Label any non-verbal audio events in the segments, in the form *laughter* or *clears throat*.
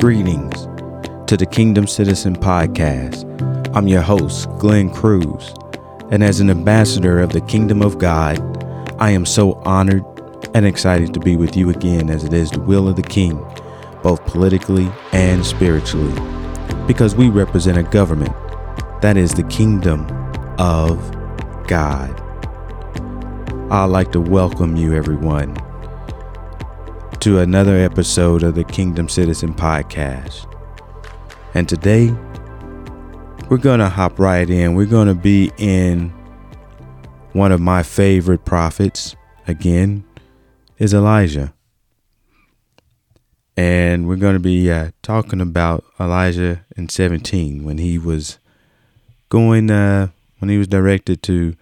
Greetings to the Kingdom Citizen Podcast. I'm your host, Glenn Cruz, and as an ambassador of the Kingdom of God, I am so honored and excited to be with you again as it is the will of the King, both politically and spiritually, because we represent a government that is the Kingdom of God. I'd like to welcome you, everyone, to another episode of the Kingdom Citizen Podcast. And today, we're going to hop right in. We're going to be in one of my favorite prophets, again, is Elijah. And we're going to be uh, talking about Elijah in 17 when he was going, uh, when he was directed to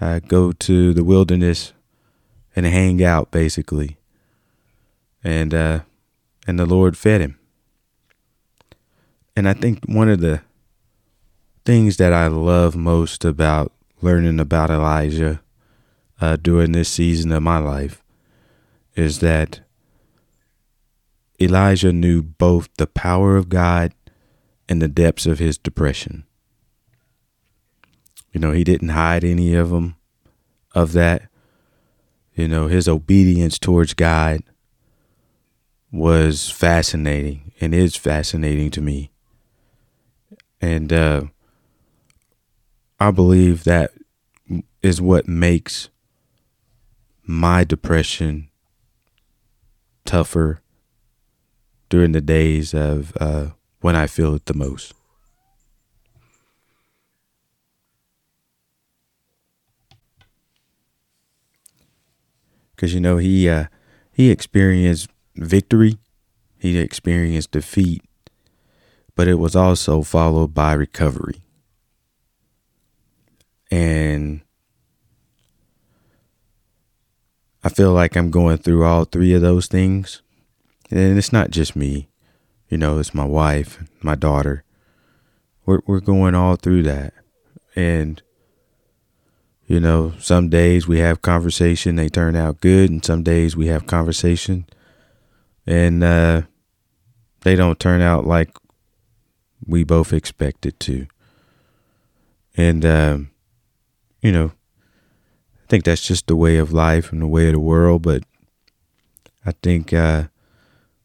uh, go to the wilderness and hang out, basically and uh, and the Lord fed him. And I think one of the things that I love most about learning about Elijah uh, during this season of my life is that Elijah knew both the power of God and the depths of his depression. You know, he didn't hide any of them of that. You know, his obedience towards God was fascinating and is fascinating to me. And uh, I believe that is what makes my depression tougher during the days of uh, when I feel it the most. Because you know he uh, he experienced victory, he experienced defeat, but it was also followed by recovery. And I feel like I'm going through all three of those things. And it's not just me, you know, it's my wife, my daughter. We're, we're going all through that. And, you know, some days we have conversation, they turn out good. And some days we have conversation and uh, they don't turn out like we both expected to. And um, you know, I think that's just the way of life and the way of the world. But I think uh,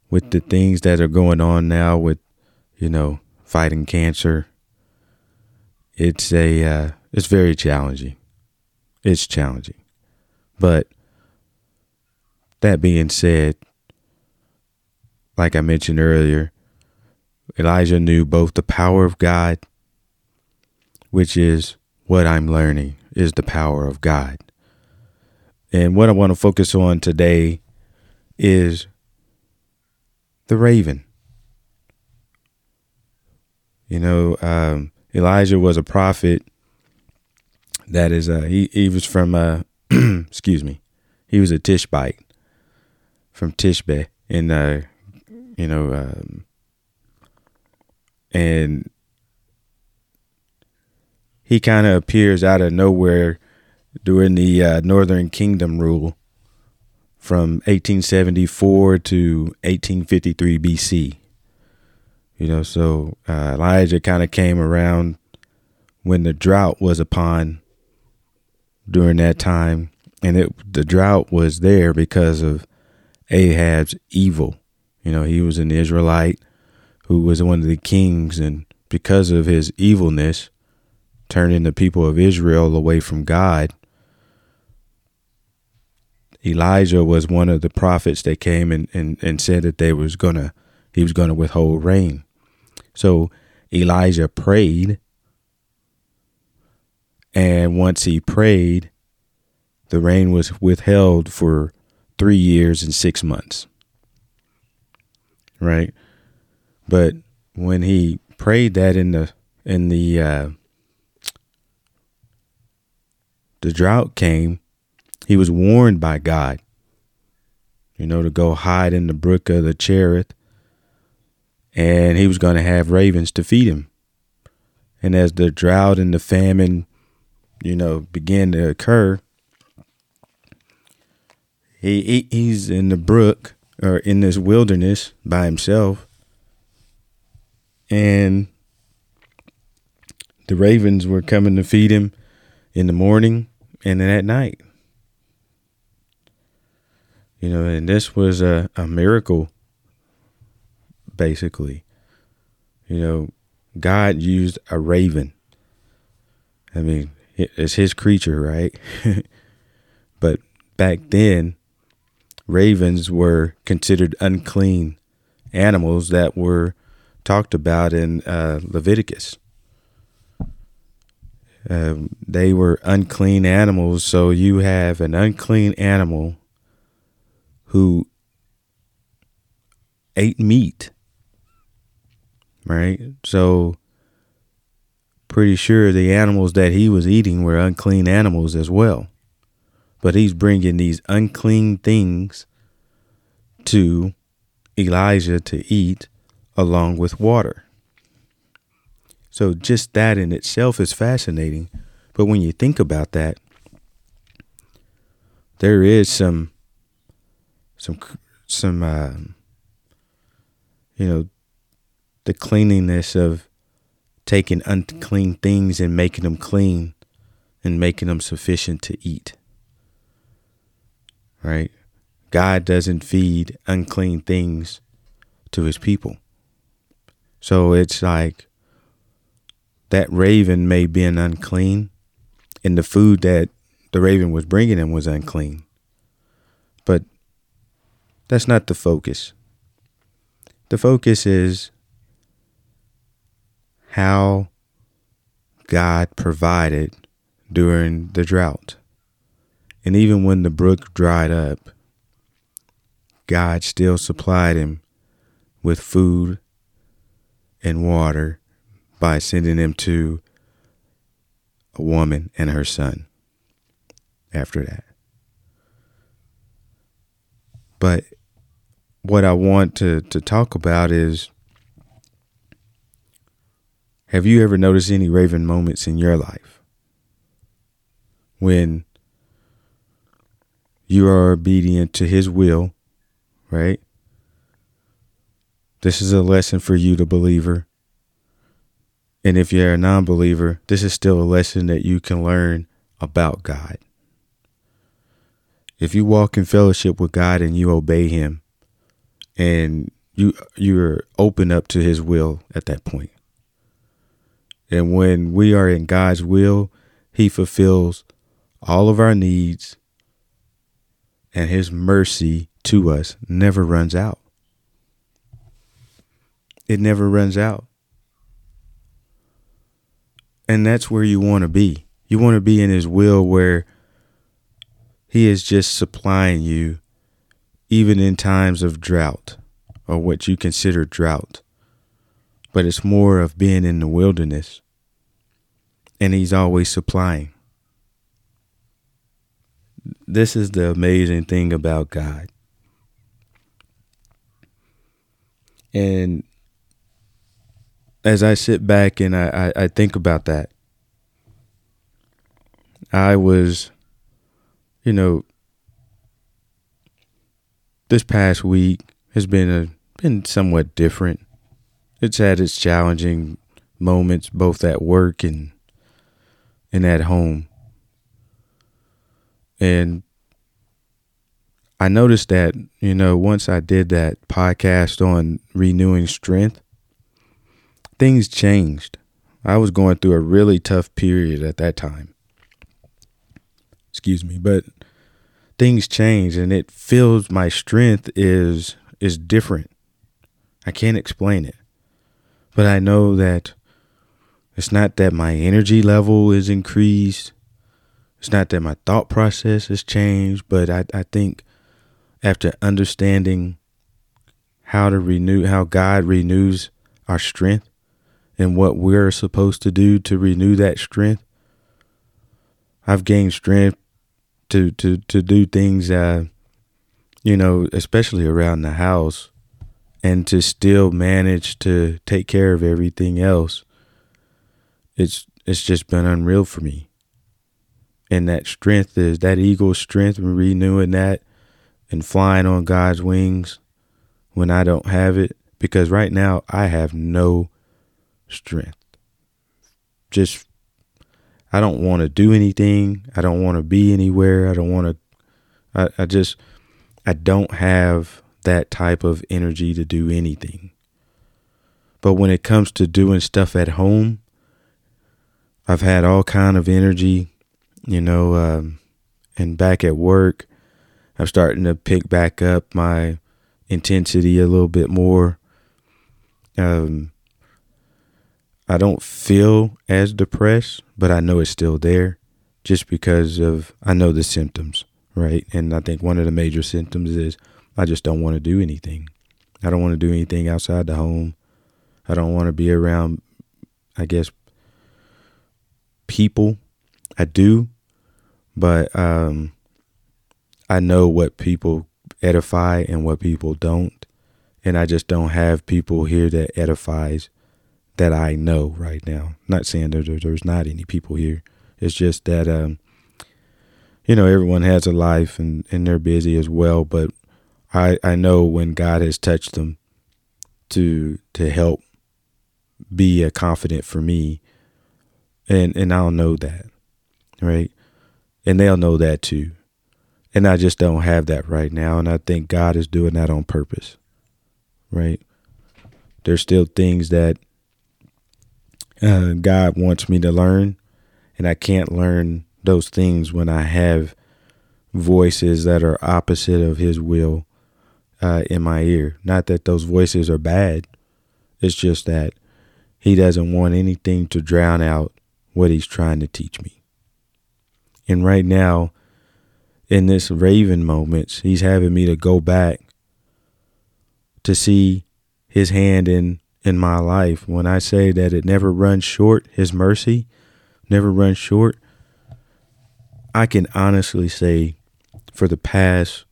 with the things that are going on now, with you know fighting cancer, it's a uh, it's very challenging. It's challenging, but that being said, like I mentioned earlier, Elijah knew both the power of God, which is what I'm learning, is the power of God. And what I want to focus on today is the raven. You know, um, Elijah was a prophet. That is, uh, he he was from, uh, *clears throat* excuse me, he was a Tishbite from Tishbe in uh, you know, um, and he kind of appears out of nowhere during the uh, Northern Kingdom rule from 1874 to 1853 BC. You know, so uh, Elijah kind of came around when the drought was upon during that time, and it the drought was there because of Ahab's evil. You know, he was an Israelite who was one of the kings, and because of his evilness, turning the people of Israel away from God. Elijah was one of the prophets that came and, and, and said that they was gonna he was gonna withhold rain. So Elijah prayed, and once he prayed, the rain was withheld for three years and six months right? But when he prayed that in the in the uh, the drought came, he was warned by God, you know, to go hide in the brook of the Cherith, and he was going to have ravens to feed him. And as the drought and the famine, you know, began to occur, he, he he's in the brook or in this wilderness by himself, and the ravens were coming to feed him in the morning and then at night. You know, and this was a, a miracle, basically. You know, God used a raven. I mean, it's his creature, right? *laughs* but back then, ravens were considered unclean animals that were talked about in uh, Leviticus. Um, they were unclean animals, so you have an unclean animal who ate meat, right? So, pretty sure the animals that he was eating were unclean animals as well. But he's bringing these unclean things to Elijah to eat along with water. So just that in itself is fascinating. But when you think about that, there is some some some uh, you know the cleanliness of taking unclean things and making them clean and making them sufficient to eat. Right? God doesn't feed unclean things to his people. So it's like that raven may be an unclean, and the food that the raven was bringing him was unclean. But that's not the focus. The focus is how God provided during the drought. And even when the brook dried up, God still supplied him with food and water by sending him to a woman and her son after that. But what I want to, to talk about is have you ever noticed any raven moments in your life when you are obedient to his will, right? This is a lesson for you, the believer. And if you're a non believer, this is still a lesson that you can learn about God. If you walk in fellowship with God and you obey him and you you're open up to his will at that point. And when we are in God's will, he fulfills all of our needs and his mercy to us never runs out. It never runs out. And that's where you want to be. You want to be in his will where he is just supplying you even in times of drought or what you consider drought. But it's more of being in the wilderness and he's always supplying. This is the amazing thing about God. And as I sit back and I, I, I think about that, I was, you know, this past week has been a been somewhat different. It's had its challenging moments both at work and and at home. And I noticed that, you know, once I did that podcast on renewing strength, things changed. I was going through a really tough period at that time. Excuse me, but things changed and it feels my strength is is different. I can't explain it. But I know that it's not that my energy level is increased. It's not that my thought process has changed, but I, I think after understanding how to renew how God renews our strength, and what we're supposed to do to renew that strength. I've gained strength to to to do things uh you know, especially around the house and to still manage to take care of everything else. It's it's just been unreal for me. And that strength is that eagle strength and renewing that and flying on God's wings when I don't have it because right now I have no strength. Just, I don't want to do anything. I don't want to be anywhere. I don't want to, I, I just, I don't have that type of energy to do anything. But when it comes to doing stuff at home, I've had all kind of energy, you know, um, and back at work, I'm starting to pick back up my intensity a little bit more. Um, I don't feel as depressed, but I know it's still there just because of I know the symptoms, right? And I think one of the major symptoms is I just don't want to do anything. I don't want to do anything outside the home. I don't want to be around I guess people. I do, but um I know what people edify and what people don't. And I just don't have people here that edifies that I know right now. Not saying that there's not any people here. It's just that, um, you know, everyone has a life and, and they're busy as well. But I, I know when God has touched them to to help be a confident for me, and and I'll know that, right? And they'll know that too. And I just don't have that right now. And I think God is doing that on purpose, right? There's still things that uh, God wants me to learn, and I can't learn those things when I have voices that are opposite of His will uh, in my ear. Not that those voices are bad, it's just that He doesn't want anything to drown out what He's trying to teach me. And right now, in this Raven moments, he's having me to go back to see his hand in in my life. When I say that it never runs short, his mercy never runs short, I can honestly say for the past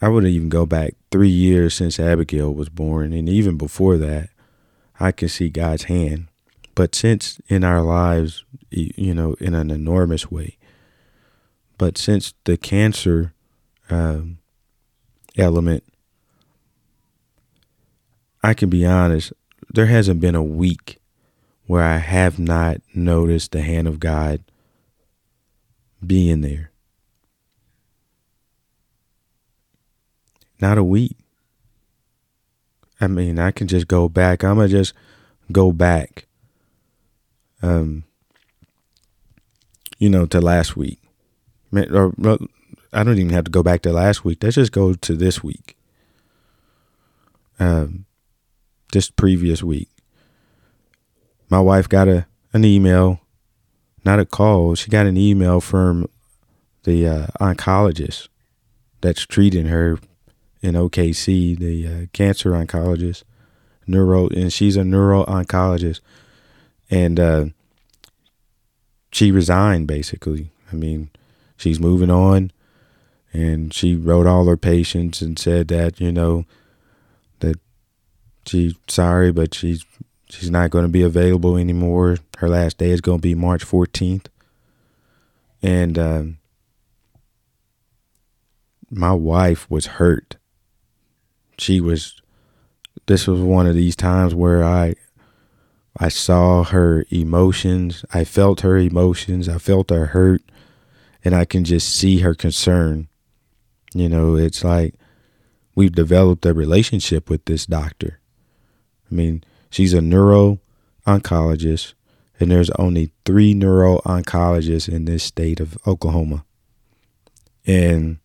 I wouldn't even go back three years since Abigail was born, and even before that, I can see God's hand. But since in our lives, you know, in an enormous way, but since the cancer um, element, I can be honest, there hasn't been a week where I have not noticed the hand of God being there. Not a week. I mean, I can just go back. I'm going to just go back, um, you know, to last week or I don't even have to go back to last week. Let's just go to this week. Um, this previous week, my wife got a an email, not a call. She got an email from the uh, oncologist that's treating her in OKC, the uh, cancer oncologist, neuro, and she's a neuro oncologist, and uh, she resigned basically. I mean, she's moving on. And she wrote all her patients and said that, you know, that she's sorry, but she's she's not going to be available anymore. Her last day is going to be March 14th. And um, my wife was hurt. She was, this was one of these times where I, I saw her emotions. I felt her emotions. I felt her hurt and I can just see her concern. You know, it's like we've developed a relationship with this doctor. I mean, she's a neuro oncologist, and there's only three neuro oncologists in this state of Oklahoma. And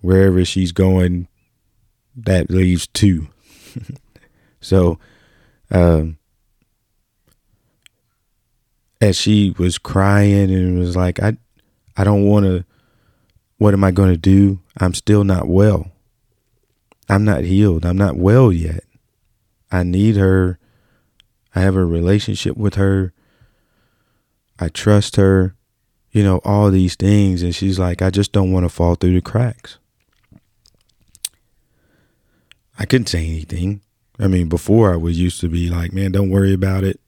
wherever she's going, that leaves two. *laughs* so, um, as she was crying and was like, I, I don't want to. What am I going to do? I'm still not well. I'm not healed. I'm not well yet. I need her. I have a relationship with her. I trust her. You know, all these things. And she's like, I just don't want to fall through the cracks. I couldn't say anything. I mean, before I was used to be like, man, don't worry about it.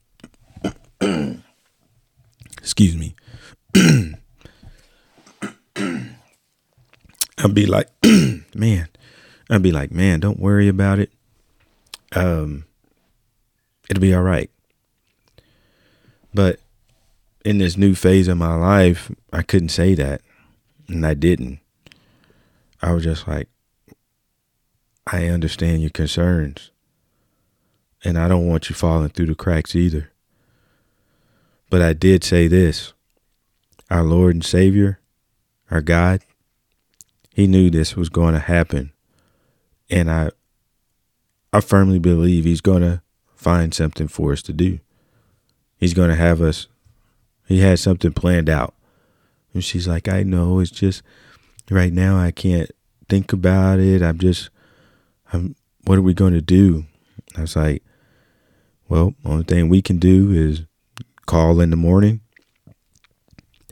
Excuse me. *clears throat* I'd be like, *clears throat* man, I'd be like, man, don't worry about it. Um, it'll be all right. But in this new phase of my life, I couldn't say that. And I didn't. I was just like, I understand your concerns. And I don't want you falling through the cracks either. But I did say this our Lord and Savior, our God, He knew this was going to happen. And I I firmly believe He's going to find something for us to do. He's going to have us, He has something planned out. And she's like, I know, it's just right now I can't think about it. I'm just, I'm, what are we going to do? I was like, well, only thing we can do is call in the morning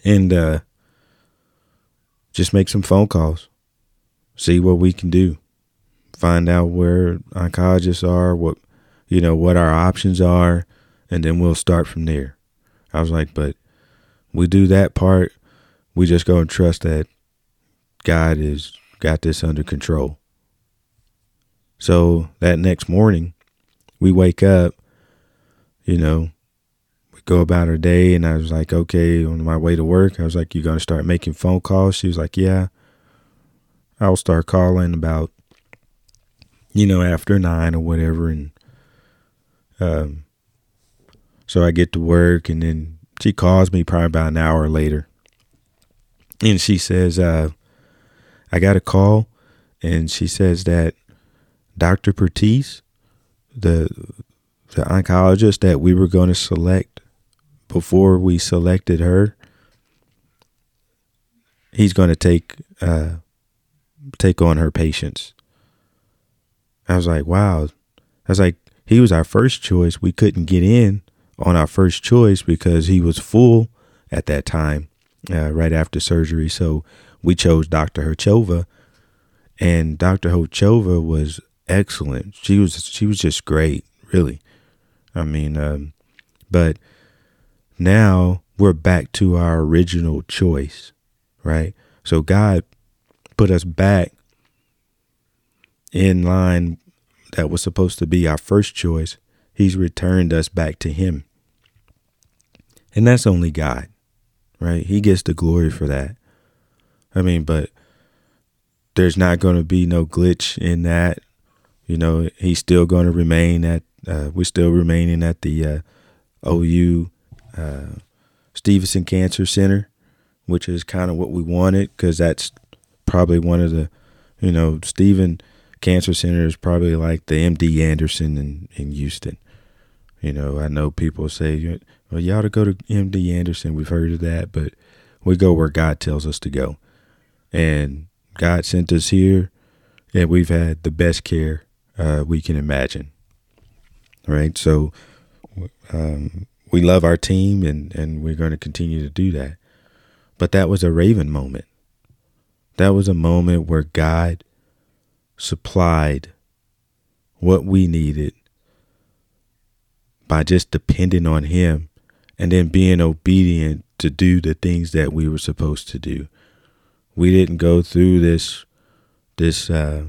and uh, just make some phone calls, see what we can do, find out where oncologists are, what you know, what our options are, and then we'll start from there. I was like, but we do that part, we just go and trust that God has got this under control. So that next morning, we wake up, you know, go about her day. And I was like, okay, on my way to work, I was like, you going to start making phone calls? She was like, yeah. I'll start calling about, you know, after nine or whatever. And um, so I get to work and then she calls me probably about an hour later. And she says, uh, I got a call and she says that Dr. Pertiz, the the oncologist that we were going to select before we selected her, he's going to take uh, take on her patients. I was like, wow. I was like, he was our first choice. We couldn't get in on our first choice because he was full at that time, uh, right after surgery. So we chose Dr. Herchova, and Dr. Herchova was excellent. She was she was just great, really. I mean, um, but now we're back to our original choice, right? So God put us back in line that was supposed to be our first choice. He's returned us back to Him. And that's only God, right? He gets the glory for that. I mean, but there's not going to be no glitch in that. You know, he's still going to remain at, uh, we're still remaining at the uh, OU uh, Stephenson Cancer Center, which is kind of what we wanted because that's probably one of the, you know, Stephen Cancer Center is probably like the MD Anderson in, in Houston. You know, I know people say, well, you ought to go to MD Anderson. We've heard of that, but we go where God tells us to go. And God sent us here, and we've had the best care uh, we can imagine. Right? So, um, we love our team and, and we're going to continue to do that. But that was a Raven moment. That was a moment where God supplied what we needed by just depending on Him and then being obedient to do the things that we were supposed to do. We didn't go through this this uh,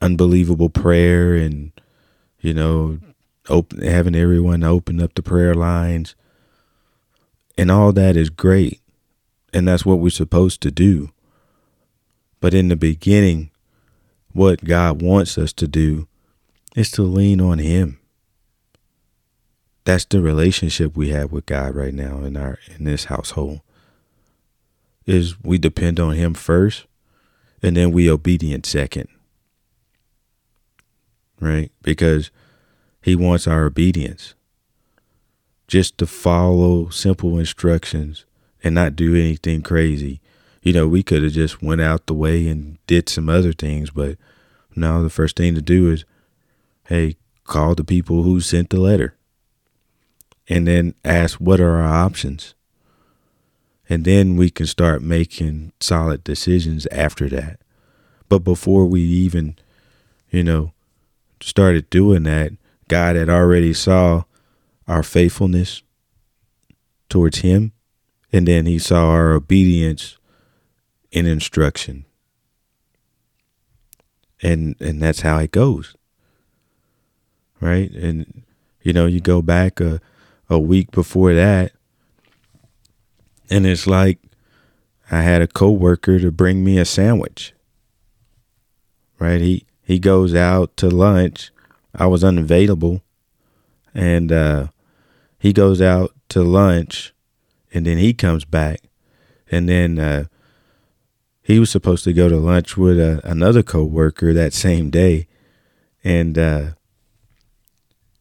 unbelievable prayer and you know open having everyone open up the prayer lines. And all that is great. And that's what we're supposed to do. But in the beginning what God wants us to do is to lean on him. That's the relationship we have with God right now in our in this household is we depend on him first and then we obedient second. Right? Because he wants our obedience. Just to follow simple instructions and not do anything crazy. You know, we could have just went out the way and did some other things, but now the first thing to do is, hey, call the people who sent the letter. And then ask what are our options. And then we can start making solid decisions after that. But before we even, you know, started doing that, God had already saw our faithfulness towards him and then he saw our obedience in instruction. And and that's how it goes. Right? And You know, you go back a, a week before that, and it's like I had a coworker to bring me a sandwich. Right? He he goes out to lunch. I was unavailable, and uh, he goes out to lunch, and then he comes back, and then uh, he was supposed to go to lunch with uh, another coworker that same day, and uh,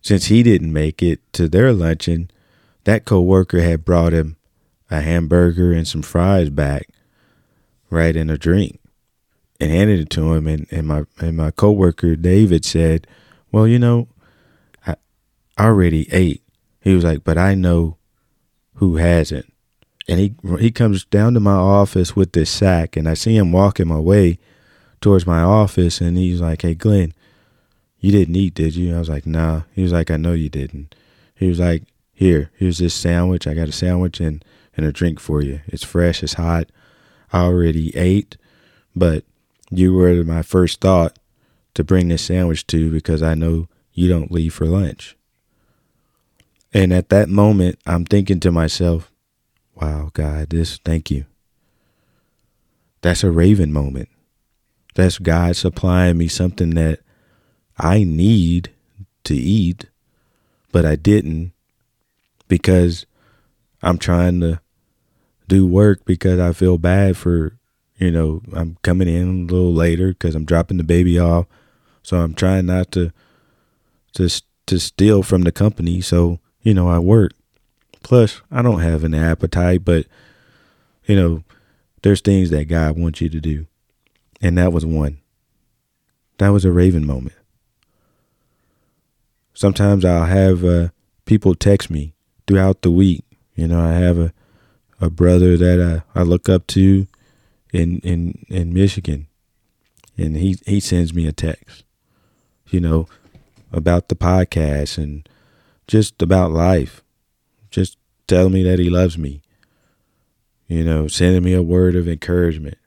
since he didn't make it to their luncheon, that coworker had brought him a hamburger and some fries back, right, and a drink, and handed it to him. And, and my and my coworker David said, "Well, you know, I already ate." He was like, "But I know who hasn't." And he he comes down to my office with this sack, and I see him walking my way towards my office, and he's like, "Hey, Glenn." you didn't eat, did you? I was like, nah. He was like, I know you didn't. He was like, here, here's this sandwich. I got a sandwich and, and a drink for you. It's fresh, it's hot. I already ate, but you were my first thought to bring this sandwich to because I know you don't leave for lunch. And at that moment, I'm thinking to myself, wow, God, this, thank you. That's a raven moment. That's God supplying me something that I need to eat, but I didn't because I'm trying to do work because I feel bad for, you know, I'm coming in a little later because I'm dropping the baby off. So I'm trying not to to to steal from the company. So, you know, I work. Plus, I don't have an appetite, but you know, there's things that God wants you to do. And that was one. That was a Raven moment sometimes I'll have uh, people text me throughout the week. You know, I have a, a brother that I, I look up to in, in, in Michigan, and he, he sends me a text, you know, about the podcast and just about life. Just tell me that he loves me, you know, sending me a word of encouragement.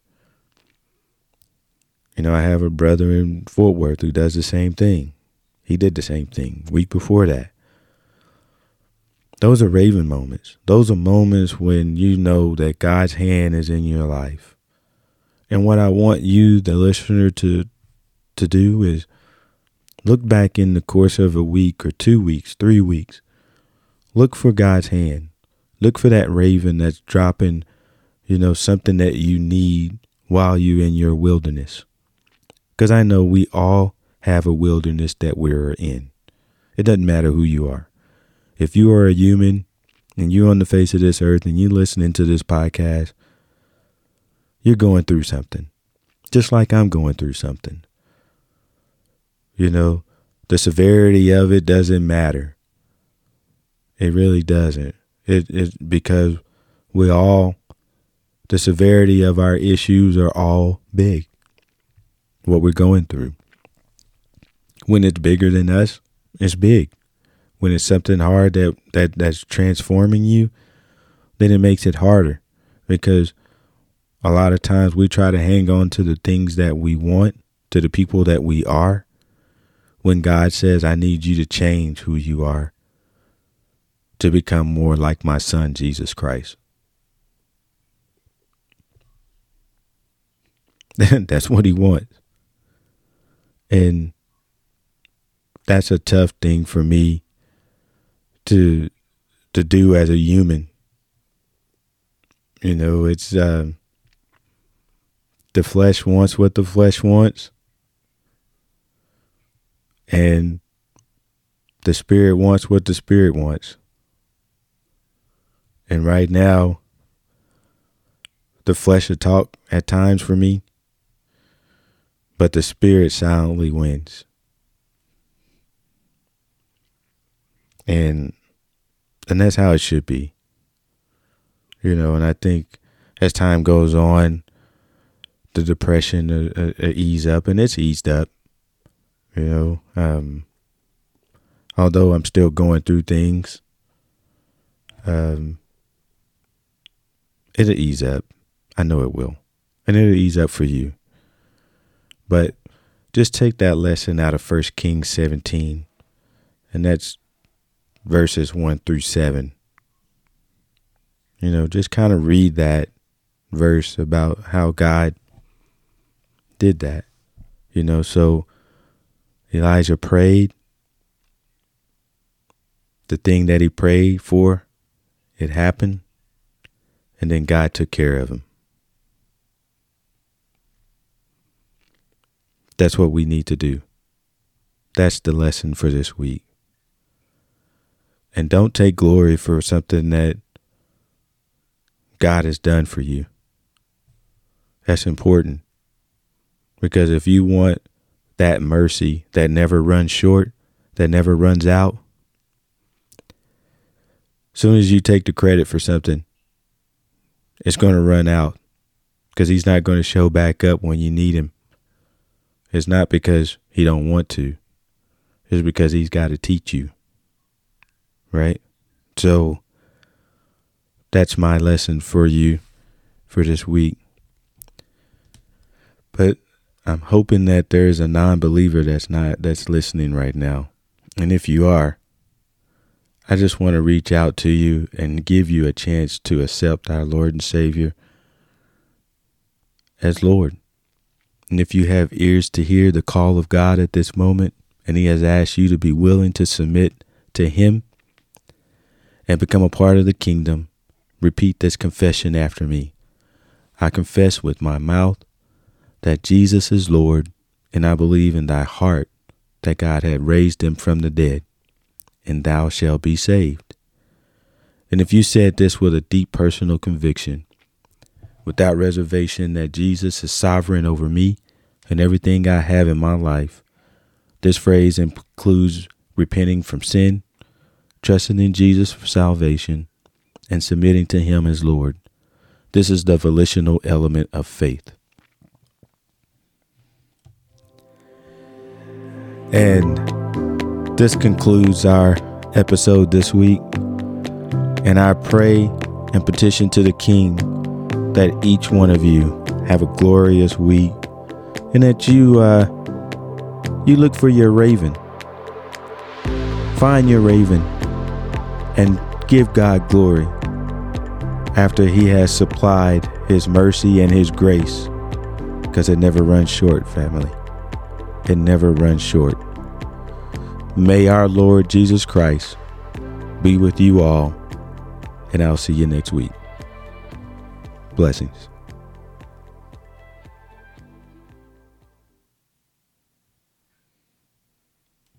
You know, I have a brother in Fort Worth who does the same thing. He did the same thing week before that. Those are Raven moments. Those are moments when you know that God's hand is in your life. And what I want you, the listener, to to do is look back in the course of a week or two weeks, three weeks. Look for God's hand. Look for that raven that's dropping, you know, something that you need while you're in your wilderness. Because I know we all have a wilderness that we're in. It doesn't matter who you are. If you are a human and you're on the face of this earth and you're listening to this podcast, you're going through something. Just like I'm going through something. You know, the severity of it doesn't matter. It really doesn't. It it because we all the severity of our issues are all big. What we're going through. When it's bigger than us, it's big. When it's something hard that, that that's transforming you, then it makes it harder because a lot of times we try to hang on to the things that we want, to the people that we are, when God says, I need you to change who you are to become more like my son, Jesus Christ. *laughs* That's what he wants. And that's a tough thing for me to to do as a human. You know, it's uh, the flesh wants what the flesh wants, and the spirit wants what the spirit wants. And right now, the flesh will talk at times for me, but the spirit silently wins. and and that's how it should be you know and i think as time goes on the depression uh, uh, ease up and it's eased up you know um, although i'm still going through things um, it'll ease up i know it will and it'll ease up for you but just take that lesson out of first kings 17 and that's verses 1 through 7. You know, just kind of read that verse about how God did that. You know, so Elijah prayed. The thing that he prayed for, it happened. And then God took care of him. That's what we need to do. That's the lesson for this week. And don't take glory for something that God has done for you. That's important. Because if you want that mercy that never runs short, that never runs out, soon as you take the credit for something, it's going to run out because he's not going to show back up when you need him. It's not because he don't want to. It's because he's got to teach you. Right? So that's my lesson for you for this week. But I'm hoping that there's a non-believer that's not that's listening right now. And if you are, I just want to reach out to you and give you a chance to accept our Lord and Savior as Lord. And if you have ears to hear the call of God at this moment, and He has asked you to be willing to submit to Him and become a part of the kingdom, repeat this confession after me. I confess with my mouth that Jesus is Lord, and I believe in thy heart that God had raised him from the dead, and thou shalt be saved. And if you said this with a deep personal conviction, without reservation that Jesus is sovereign over me and everything I have in my life. This phrase includes repenting from sin, trusting in Jesus for salvation, and submitting to Him as Lord. This is the volitional element of faith. And this concludes our episode this week. And I pray and petition to the King that each one of you have a glorious week and that you uh, you look for your raven. Find your raven and give God glory after he has supplied his mercy and his grace because it never runs short, family. It never run short. May our Lord Jesus Christ be with you all, and I'll see you next week. Blessings.